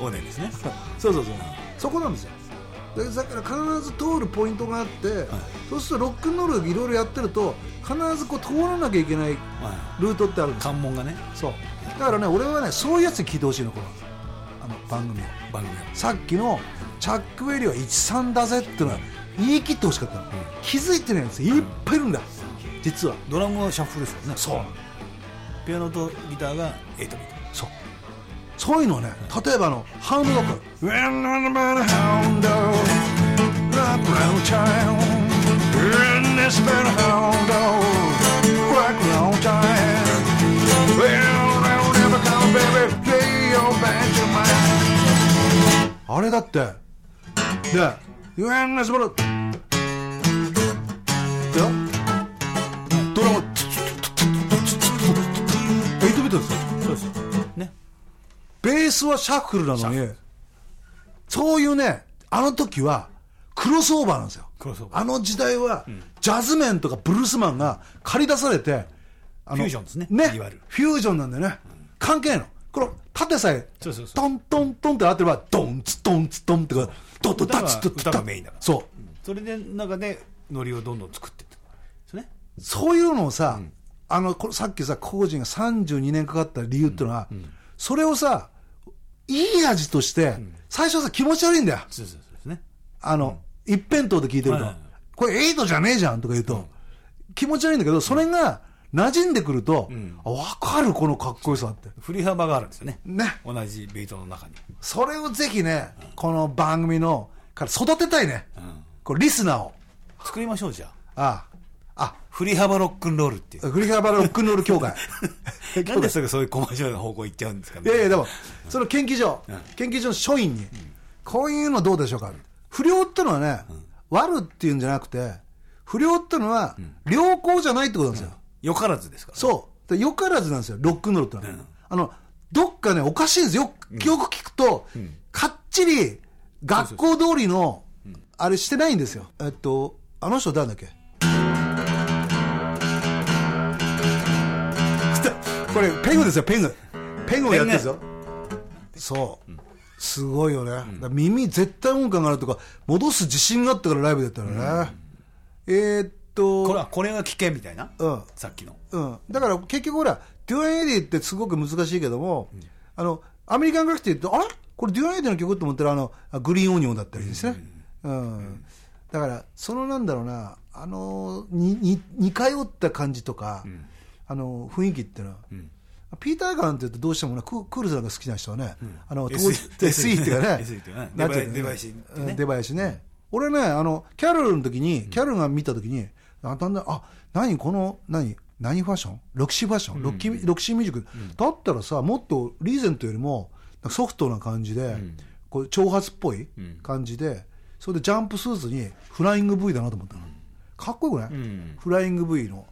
オーネンですね。そう。そうそうそこなんですよ。でだから必ず通るポイントがあって、そうするとロックンロールいろいろやってると必ずこう通らなきゃいけないはルートってあるんでいす。よ関門がね。そう。だからね俺はねそういうやつに聞いてほしいのこのあの番組を。番組さっきのチャック・ウェリーは13だぜっていうのは言い切ってほしかったの、気づいてないんです。よいっぱいいるんだ。実は。ドラムはシャッフルですよね。そう。ピアノとギターが8ビート。そうそういうのね例えばあのハウンドロック When I'm about a hound dog Not brown child In this bad ベースはシャッフルなのに、そういうね、あの時は、クロスオーバーなんですよ。あの時代は、ジャズメンとかブルースマンが借り出されて、あのフュージョンですねね。フュージョンなんだよね。関係ないの。この、縦さえ、トントントンってなってれば、ドンツトンツトンってか、ドッドダツッと歌がメインだからそう。それで中でノリをどんどん作っていねそういうのをさ、あのさっきさ、工事が32年かかった理由っていうのは、それをさ、いい味として、最初はさ、気持ち悪いんだよ。そうそうそうですね。あの、一辺倒で聞いてると、これエイトじゃねえじゃんとか言うと、気持ち悪いんだけど、それが馴染んでくると、あわかる、このかっこよさって。振り幅があるんですよね。ね。同じビートの中に。それをぜひね、この番組の、から育てたいね。これリスナーを。作りましょうじゃあ。ああ。あ、振り幅ロックンロールっていう。フリハバロックンロール協会。なんですぐそういうコマーシャルの方向行っちゃうんですかね。いやいや、でも、その研究所、研究所の所員に、こういうのどうでしょうか？不良ってのはね、悪っていうんじゃなくて、不良ってのは、良好じゃないってことなんですよ。よからずですからそう。でよからずなんですよ、ロックンロールってのは。あの、どっかね、おかしいんですよ。よく聞くと、かっちり、学校通りの、あれしてないんですよ。えっと、あの人誰だっけ？これ、ペグですよ、ペグ。ペグをやってるんですよ。そう。すごいよね。だから耳絶対音感があるとか、戻す自信があったからライブだったらね。えーっと、これはこれが危険みたいな？うん。さっきの。うん、だから結局ほら、デュアン・エディってすごく難しいけども、あのアメリカングラフィティって、あれ？これデュアン・エディの曲って思ったらあの、あグリーン・オニオンだったりですね、うん。だから、そのなんだろうな、あのにに似通った感じとか、あの雰囲気っていうのは、ピーター・ガンって言うとどうしてもね、ククールスさんが好きな人はね、あの当時 SE っていうかね。SE っていうかね、出囃子ね。うん出囃子ね。俺ね、あの、キャロルの時に、キャロルが見た時に、あだんだん、あ、何この、何何ファッション？ロキシーファッション、ロキロキシーミュージック、だったらさ、もっとリーゼントよりも、ソフトな感じで、こう長髪っぽい感じで、それでジャンプスーツにフライング V だなと思ったの。かっこよくない、ん。フライング V の。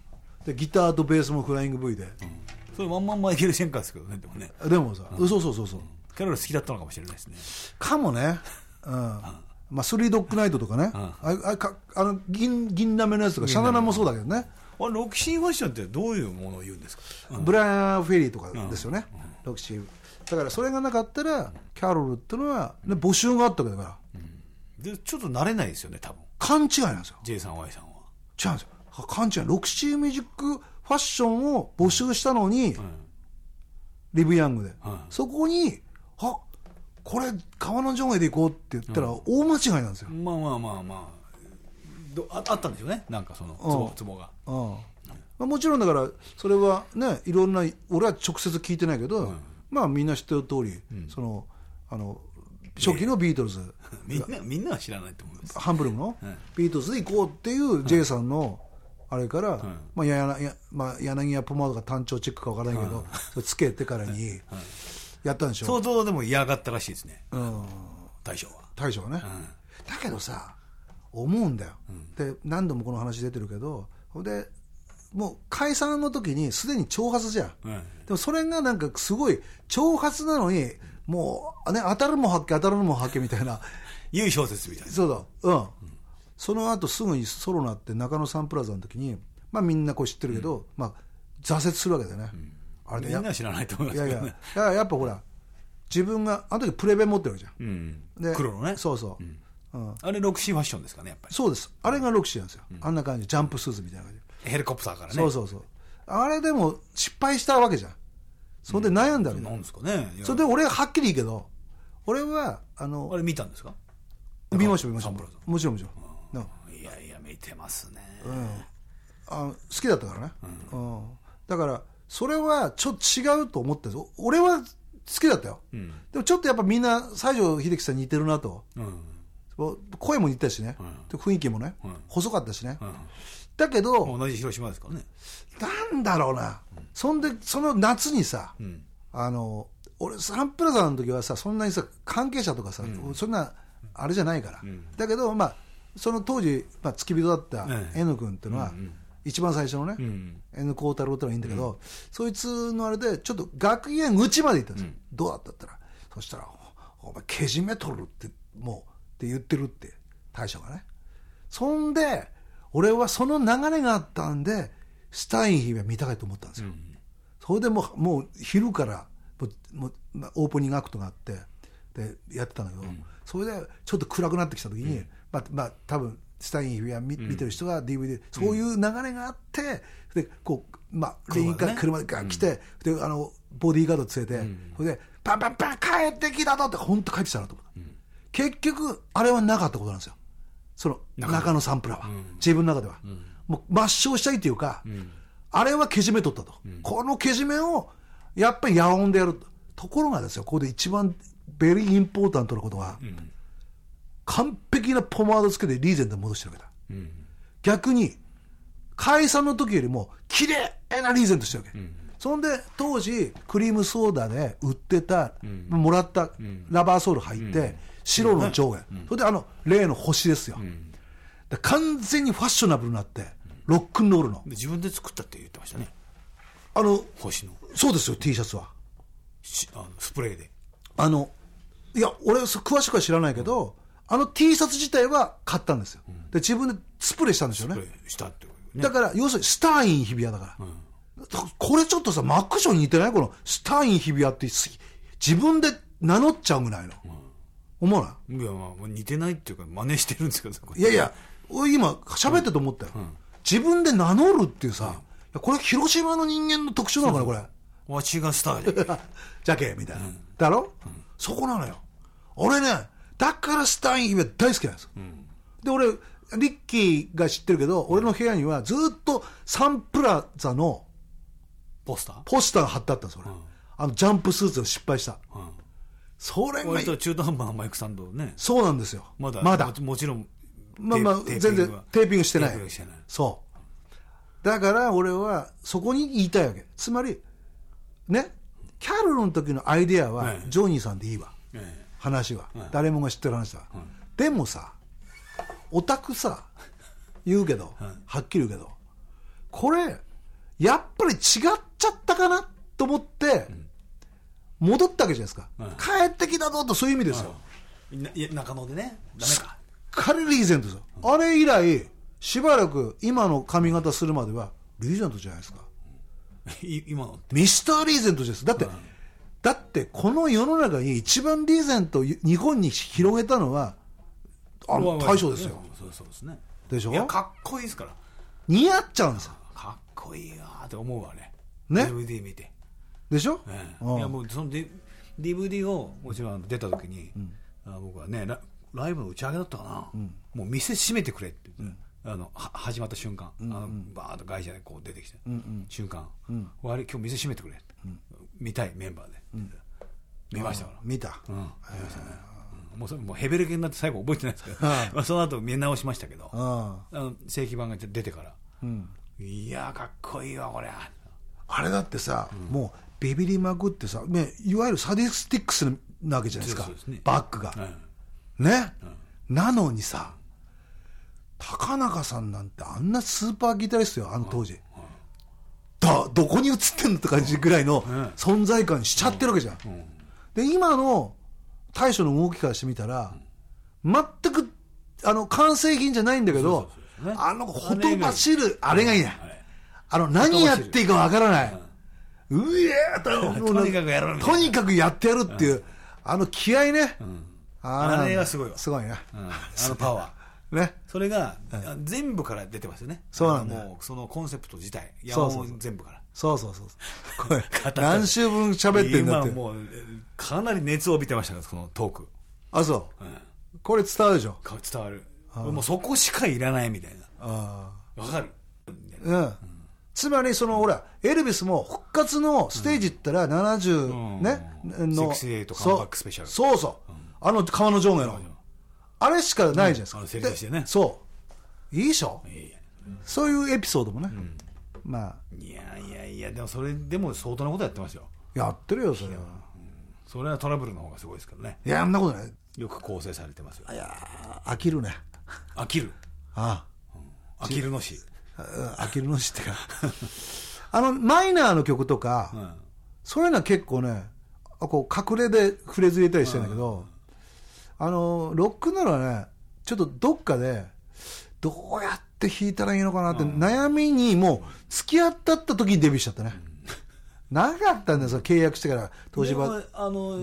で、ギターとベースもフライング V で。それワンマンマイケル・シェンカーですけどねでもね。でもさ、そうそうそうそう。キャロル好きだったのかもしれないですね。かもね、うん。まあ、スリードッグナイトとかね、ああかあの銀銀ラメのやつとか、シャナナもそうだけどね、あれロキシーファッションってどういうものを言うんですか？ブライアン・フェリーとかですよね、ロキシーだからそれがなかったら、キャロルっていうのは、ね、募集があったわけだから、でちょっと慣れないですよね多分。勘違いなんですよ、J さん Y さんは。違うんですよ、は勘違い、ロキシーミュージックファッションを募集したのに、リブ・ヤングで、はいそこに、あこれ、川の上下で行こうって言ったら、大間違いなんですよ。まあまあまあまあ。どああったんですよね。なんかそのツうん。ボツボが。うん。まあ、もちろんだからそれはねいろんな俺は直接聞いてないけど、まあみんな知ってる通り、そのあの初期のビートルズ、みんなみんなは知らないと思います。ハンブルグのはいビートルズで行こうっていう J さんのあれから、まあ、やややまあ、柳家ポマードか単調チェックかわからないけど、それつけてからにやったんでしょ、相当でも嫌がったらしいですね。うん、大将は。大将はね、だけどさ思うんだよ、で何度もこの話出てるけどでもう解散の時にすでに挑発じゃん、うん。でもそれがなんかすごい挑発なのにもう、ね、当たるも発見当たるのも発見みたいな。いう小説みたいな。そうだ。うん、その後すぐにソロになって中野サンプラザの時にまあみんなこう知ってるけど、まあ挫折するわけだよね、あれみんなは知らないと思いいやいやますけどね。いやや。っぱほら自分があの時プレベン持ってるわけじゃん。うん。で黒のね。そうそう、うん。あれロクシーファッションですかねやっぱり。そうです。あれがロクシーなんですよ、あんな感じ。ジャンプスーツみたいな感じ、ヘリコプターからね。そうそうそう。あれでも失敗したわけじゃん。それで悩んだわけだ、なんですかね。いや。それで俺ははっきり言うけど俺はあのあれ見たんですか？見ました見ました。もちろんもちろん、うん。いやいや見てますね。あ好きだったからね、うん。だからそれはちょっと違うと思ったんです俺は好きだったよ、ん。でもちょっとやっぱみんな西城秀樹さんに似てるなと。うん。声も似てたしね、うん。で雰囲気もね、うん。細かったしね、うん。だけど同じ広島ですからね。なんだろうな、そんでその夏にさ、うん。あの俺サンプラザの時はさそんなにさ関係者とかさ、そんなあれじゃないから、ん。だけどまあその当時、まあ、付き人だったええ。N 君っていうのは、うんうん。一番最初のね、うん。N 光太郎ってのがいいんだけど、そいつのあれでちょっと学園口まで行ったんですよ、どうだったったらそしたら「お前けじめ取るってもう」って言ってるって大将がね。そんで俺はその流れがあったんでスタイン姫見たいと思ったんですよ、それでもうもう昼からもうもうまあオープニングアクトがあってでやってたんだけど、それでちょっと暗くなってきた時に、まあまあ多分スタイン姫見,、見てる人が DVD そういう流れがあってでこうまあレインカー車が来て、であのボディーガード連れて、それでパンパンパン帰ってきたぞって本当帰ってきたなと思った、結局あれはなかったことなんですよ。その中野サンプラーは、自分の中では、もう抹消したいというか、あれはけじめ取ったと、このけじめをやっぱり和音でやると。ところがですよここで一番ベリーインポータントなことは、完璧なポマードつけてリーゼントに戻してるわけだ、逆に解散の時よりも綺麗なリーゼントしてるわけ、そんで当時クリームソーダで売ってた、もらったラバーソール入って、白の上下、それであの例の星ですよ、で完全にファッショナブルになってロックンロールの。で自分で作ったって言ってましたね。あの星の。そうですよ T シャツは。しあのスプレーで。あのいや俺そ詳しくは知らないけど、あの T シャツ自体は買ったんですよ、で自分でスプレーしたんですよね。スプレーしたってね。だから要するにスターイン日比谷だから、これちょっとさマックションに似てない？このスターイン日比谷ってす自分で名乗っちゃうぐらいの、思わない？いやまあ似てないっていうか真似してるんですけどいやいや、俺今、喋ってて思ったよ、自分で名乗るっていうさ、これ、広島の人間の特徴なのかな、これ。わしがスターでじゃけみたいな。だろ、そこなのよ。俺ね、だからスタイン姫大好きなんですよ。で、俺、リッキーが知ってるけど、俺の部屋にはずっとサンプラザのポスター？ポスターが貼ってあったんですよ、俺。あの、ジャンプスーツで失敗した。うん。それが割、と中途半端なマイクサンドをね。そうなんですよ。まだまだ。も。もちろんまあまあ、全然テーピングしてない。ない。そう。だから俺はそこに言いたいわけ。つまりねキャロルの時のアイデアははいジョニーさんでいいわ、え話は、誰もが知ってる話だ、でもさオタクさ言うけど、はっきり言うけどこれやっぱり違っちゃったかなと思って、戻ったわけじゃないですか、帰ってきたぞとそういう意味ですよ、中野でね。ダメか。カリリーゼントですよ、あれ以来しばらく今の髪型するまではリーゼントじゃないですか。い今のミスターリーゼントです。だって、だってこの世の中に一番リーゼントを日本に広げたのはあの大将ですよ。そうですね。でしょ？いやかっこいいですから。似合っちゃうんですよ。かっこいいなって思うわね。ね？DVD 見て、でしょ、ええ。うんいやもうその DVD をもちろん出た時に、あ僕はねラライブの打ち上げだったかな、もう店閉めてくれって。言って、あのは始まった瞬間、あのバーッと会社でこう出てきて、瞬間、終わり今日店閉めてくれって、見たいメンバーで、見ましたから。見た、うん、見ましたね、うんもうそれもうヘベレケになって最後覚えてないですけど、まあ、その後見直しましたけど、ああの正規版が出てから、いやーかっこいいわこれ。あれだってさ、もうビビりまくってさ、ね、いわゆるサディスティックスなわけじゃないですか。バッグが、はいね、なのにさ高中さんなんてあんなスーパーギタリストよあの当時、だどこに映ってんのって感じぐらいの存在感しちゃってるわけじゃん、で今の大将の動きからしてみたら全くあの完成品じゃないんだけどあのほとばしるあれがいいね、はい。あの何やっていいかわからない、うえーととにかくやるみたいな。とにかくやってやるっていう、あの気合いね、あれがすごいわ。すごいね、うん。あのパワー ね。それが、全部から出てますよね。そうなんだ。もうそのコンセプト自体。野そうそうそう。音全部から。そうそうそう これ 何週分喋ってんだって。今もうかなり熱を帯びてましたからそのトーク、あそう。うん、これ伝わるでしょ？か伝わる。もうそこしかいらないみたいあなわかる？あうんつまりそのほらエルビスも復活のステージ行ったら70、うん。ね、の68カムバックスペシャル。そうそう。そう、あの川の上下の、あれしかないじゃないですか、うん。あのセリフしてね。でそう。いいでしょ？いやいやそういうエピソードもね、まあ。いやいやいやでもそれでも相当なことやってますよ。やってるよそれは。それはトラブルの方がすごいですからね。いやあんなことない。よく構成されてますよ。いやー飽きるね。飽きる？あ飽きるのし、あうん。飽きるの知ってか。あのマイナーの曲とか、うん。そういうのは結構ねあこう隠れでフレーズ入れたりしてるんだけど、あのロックならねちょっとどっかでどうやって弾いたらいいのかなって悩みにもう付き合ったった時にデビューしちゃったね、長かったんだよその契約してから東で芝もあの、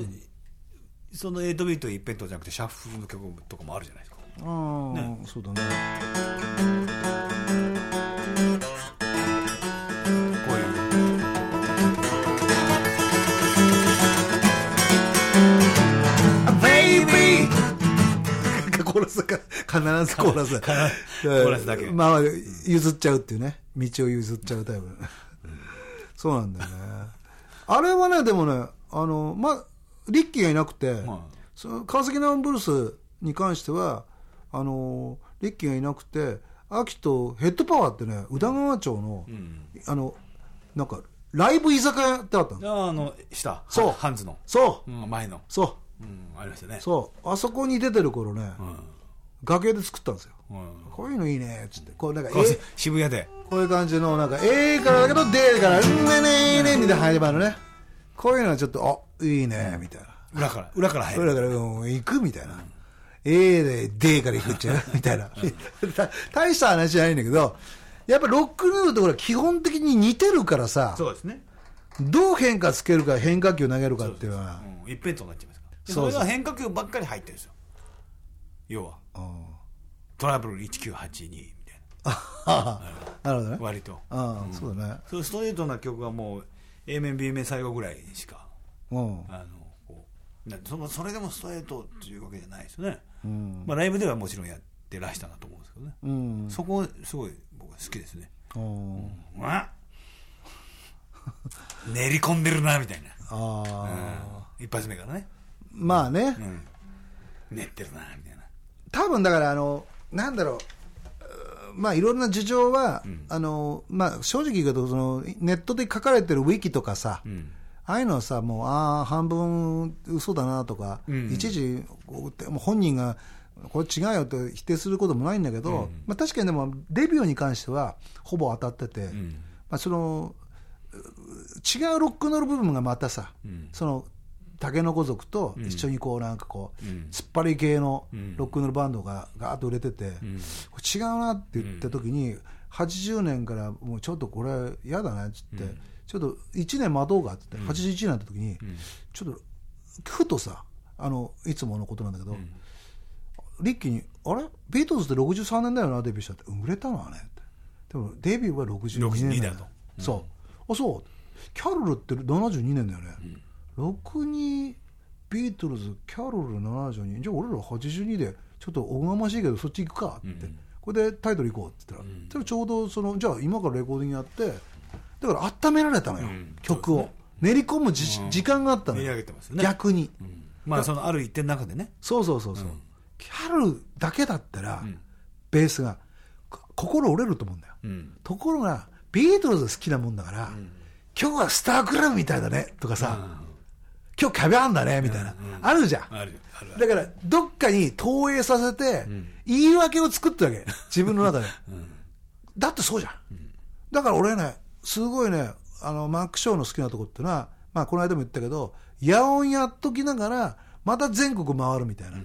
その8ビート一辺倒じゃなくてシャッフルの曲とかもあるじゃないですか。うん、そうだねスか必ずコーラスコーラスだけ。まあ譲っちゃうっていうね。道を譲っちゃうタイプ、そうなんだよね。あれはねでもねあのまあリッキーがいなくて、まその川崎直ブルースに関してはあのリッキーがいなくて秋とヘッドパワーってね宇田川町の、うん。あのなんかライブ居酒屋ってあったの。ああの下。そう。ハハンズの、そう。うん、前の、そう。うん、ありましたね。そう。あそこに出てる頃ね、うん楽屋で作ったんですよ。うん。こういうのいいねっつって。こうなんか渋谷で。こういう感じのなんか A からだけど D からうんねねねみたいな入り場のね。こういうのはちょっとあいいねみたいな。裏から裏から入る。それだからうん行くみたいな。A で D から行くっちゃう。みたいな。た 大した話じゃないんだけどやっぱロックンロールってこれ基本的に似てるからさそうですね、どう変化つけるか変化球投げるかっていうのは。うん、一辺倒になっちゃいますから。でそれが変化球ばっかり入ってるんですよ要は。うんトラブル1982みたいあなるほどね。な割と。ああそうだね。そうストレートな曲はもう A 面 B 面最後ぐらいしかうん。あのこうなそのそれでもストレートっていうわけじゃないですよね、うん。まあ、ライブではもちろんやってらしたなと思うんですけどね、うん。そこすごい僕は好きですね、うん。うわ練り込んでるなみたいな、ああ。うん。一発目からね、まあね。うん、練ってるなみたいな多分だからあのなんだろう。まあいろんな事情は、あのまあ正直言うけどそのネットで書かれてるウィキとかさ、うん。ああいうのはさもうああ半分嘘だなとか、うん。一時本人がこれ違うよと否定することもないんだけど、まあ、確かにでもデビューに関してはほぼ当たってて、ん。まあ、そのう違うロックンロール部分がまたさ、ん。そのタケノコ族と一緒にこうなんかこう、うん。突っ張り系のん。ロックンロールバンドがガーッと売れてて、違うなって言った時に、80年からもうちょっとこれ嫌だなっつって、ちょっと1年待とうかっつって、81年になった時に、ちょっとふとさあのいつものことなんだけど、リッキーに「あれ？ビートルズって63年だよなデビューしたって。うん売れたのはね」って。でもデビューは62年62だよだと。そう。あそう。キャロルって72年だよね、62ビートルズキャロル72じゃあ俺ら82でちょっとおこがましいけどそっち行くかって、これでタイトル行こうって言ったら、それちょうどそのじゃあ今からレコーディングやってだから温められたのよ、ん。曲を、練り込むじ、時間があったのよ。ね。逆に、まあそのある一点の中でね。そうそうそうそう、キャロルだけだったら、ベースがこ心折れると思うんだよ、うん。ところがビートルズ好きなもんだから、今日はスタークラブみたいだねとかさ、今日キャビアンだねみたいな、あるじゃん、あるある。だからどっかに投影させて、言い訳を作ってるわけ。自分の中で、だってそうじゃん、だから俺ねすごいねあのマック・ショーの好きなとこっていうのは、まあ、この間も言ったけど野音やっときながらまた全国回るみたいな、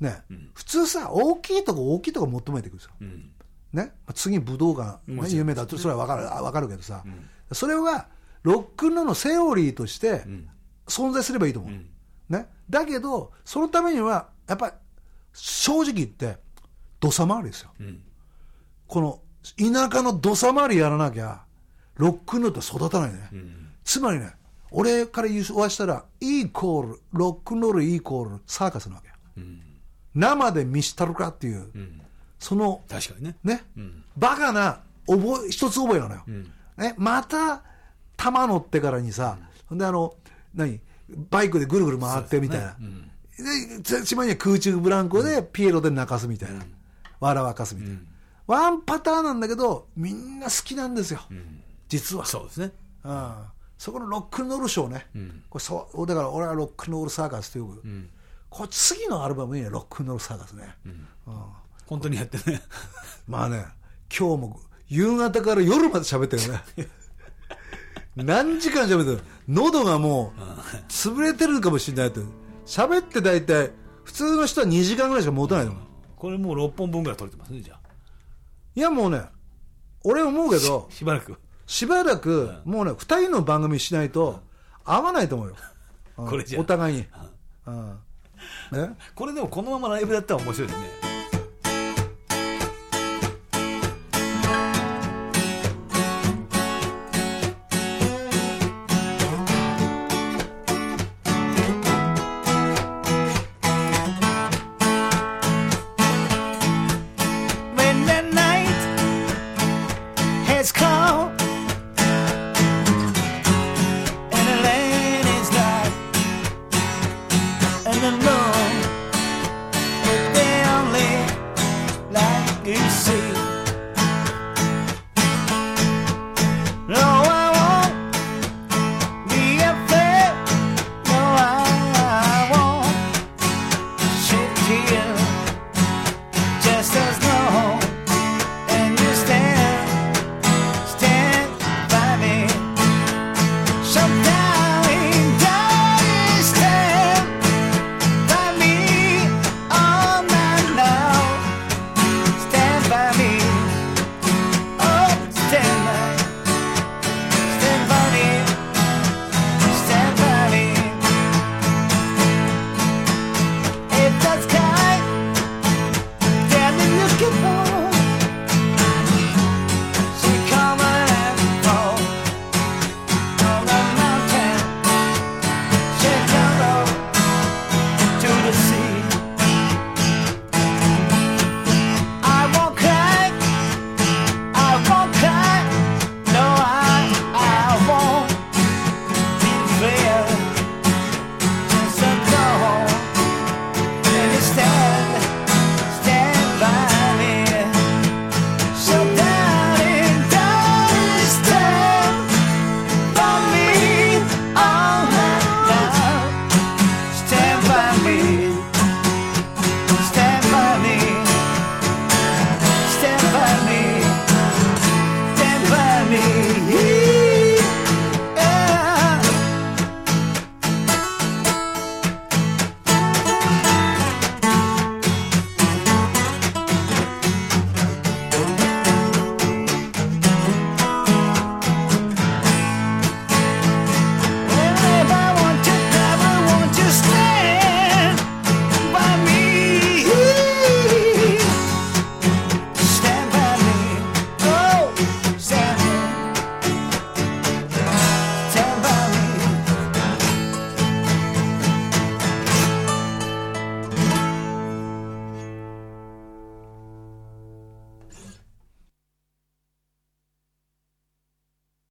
ね、普通さ大きいとこ大きいとこ求めていくんですよ、うん。ね、まあ次武道館、ね、もちろん。夢だとそれは分かるあ分かるけどさ、それはロックンロールのセオリーとしてん存在すればいいと思う、ん。ね、だけどそのためにはやっぱり正直言って土佐回りですよ。うん。この田舎の土佐回りやらなきゃロックンロールって育たないね、うん。つまりね俺から言わしたらイーコールロックンロールイーコールサーカスなわけよ。うん。生で見したるかっていう、うん。その確かにね。ね、うん。バカな覚え一つ覚えなのよ、ん。ね、また玉乗ってからにさ、ほんであの何？バイクでぐるぐる回ってみたいな、うん。でしまいには空中ブランコでピエロで泣かすみたいな、笑わかすみたいな、ワンパターンなんだけどみんな好きなんですよ、実は。そうですね。うん。そこのロックンロールショーね、ん。これそうだから俺はロックンロールサーカスという、ん。これ次のアルバムにねロックンロールサーカスね、うん。本当にやってね。まあね今日も夕方から夜まで喋ってるね 何時間喋ってる喉がもう潰れてるかもしれないって。喋って大体普通の人は2時間ぐらいしか持たないと思うこれもう6本分ぐらい取れてますねじゃあ。いやもうね俺思うけど しばらく。しばらくもうね2人の番組しないと合わないと思うよ、うん。これじゃお互いに、うん。ね？これでもこのままライブやったら面白いですね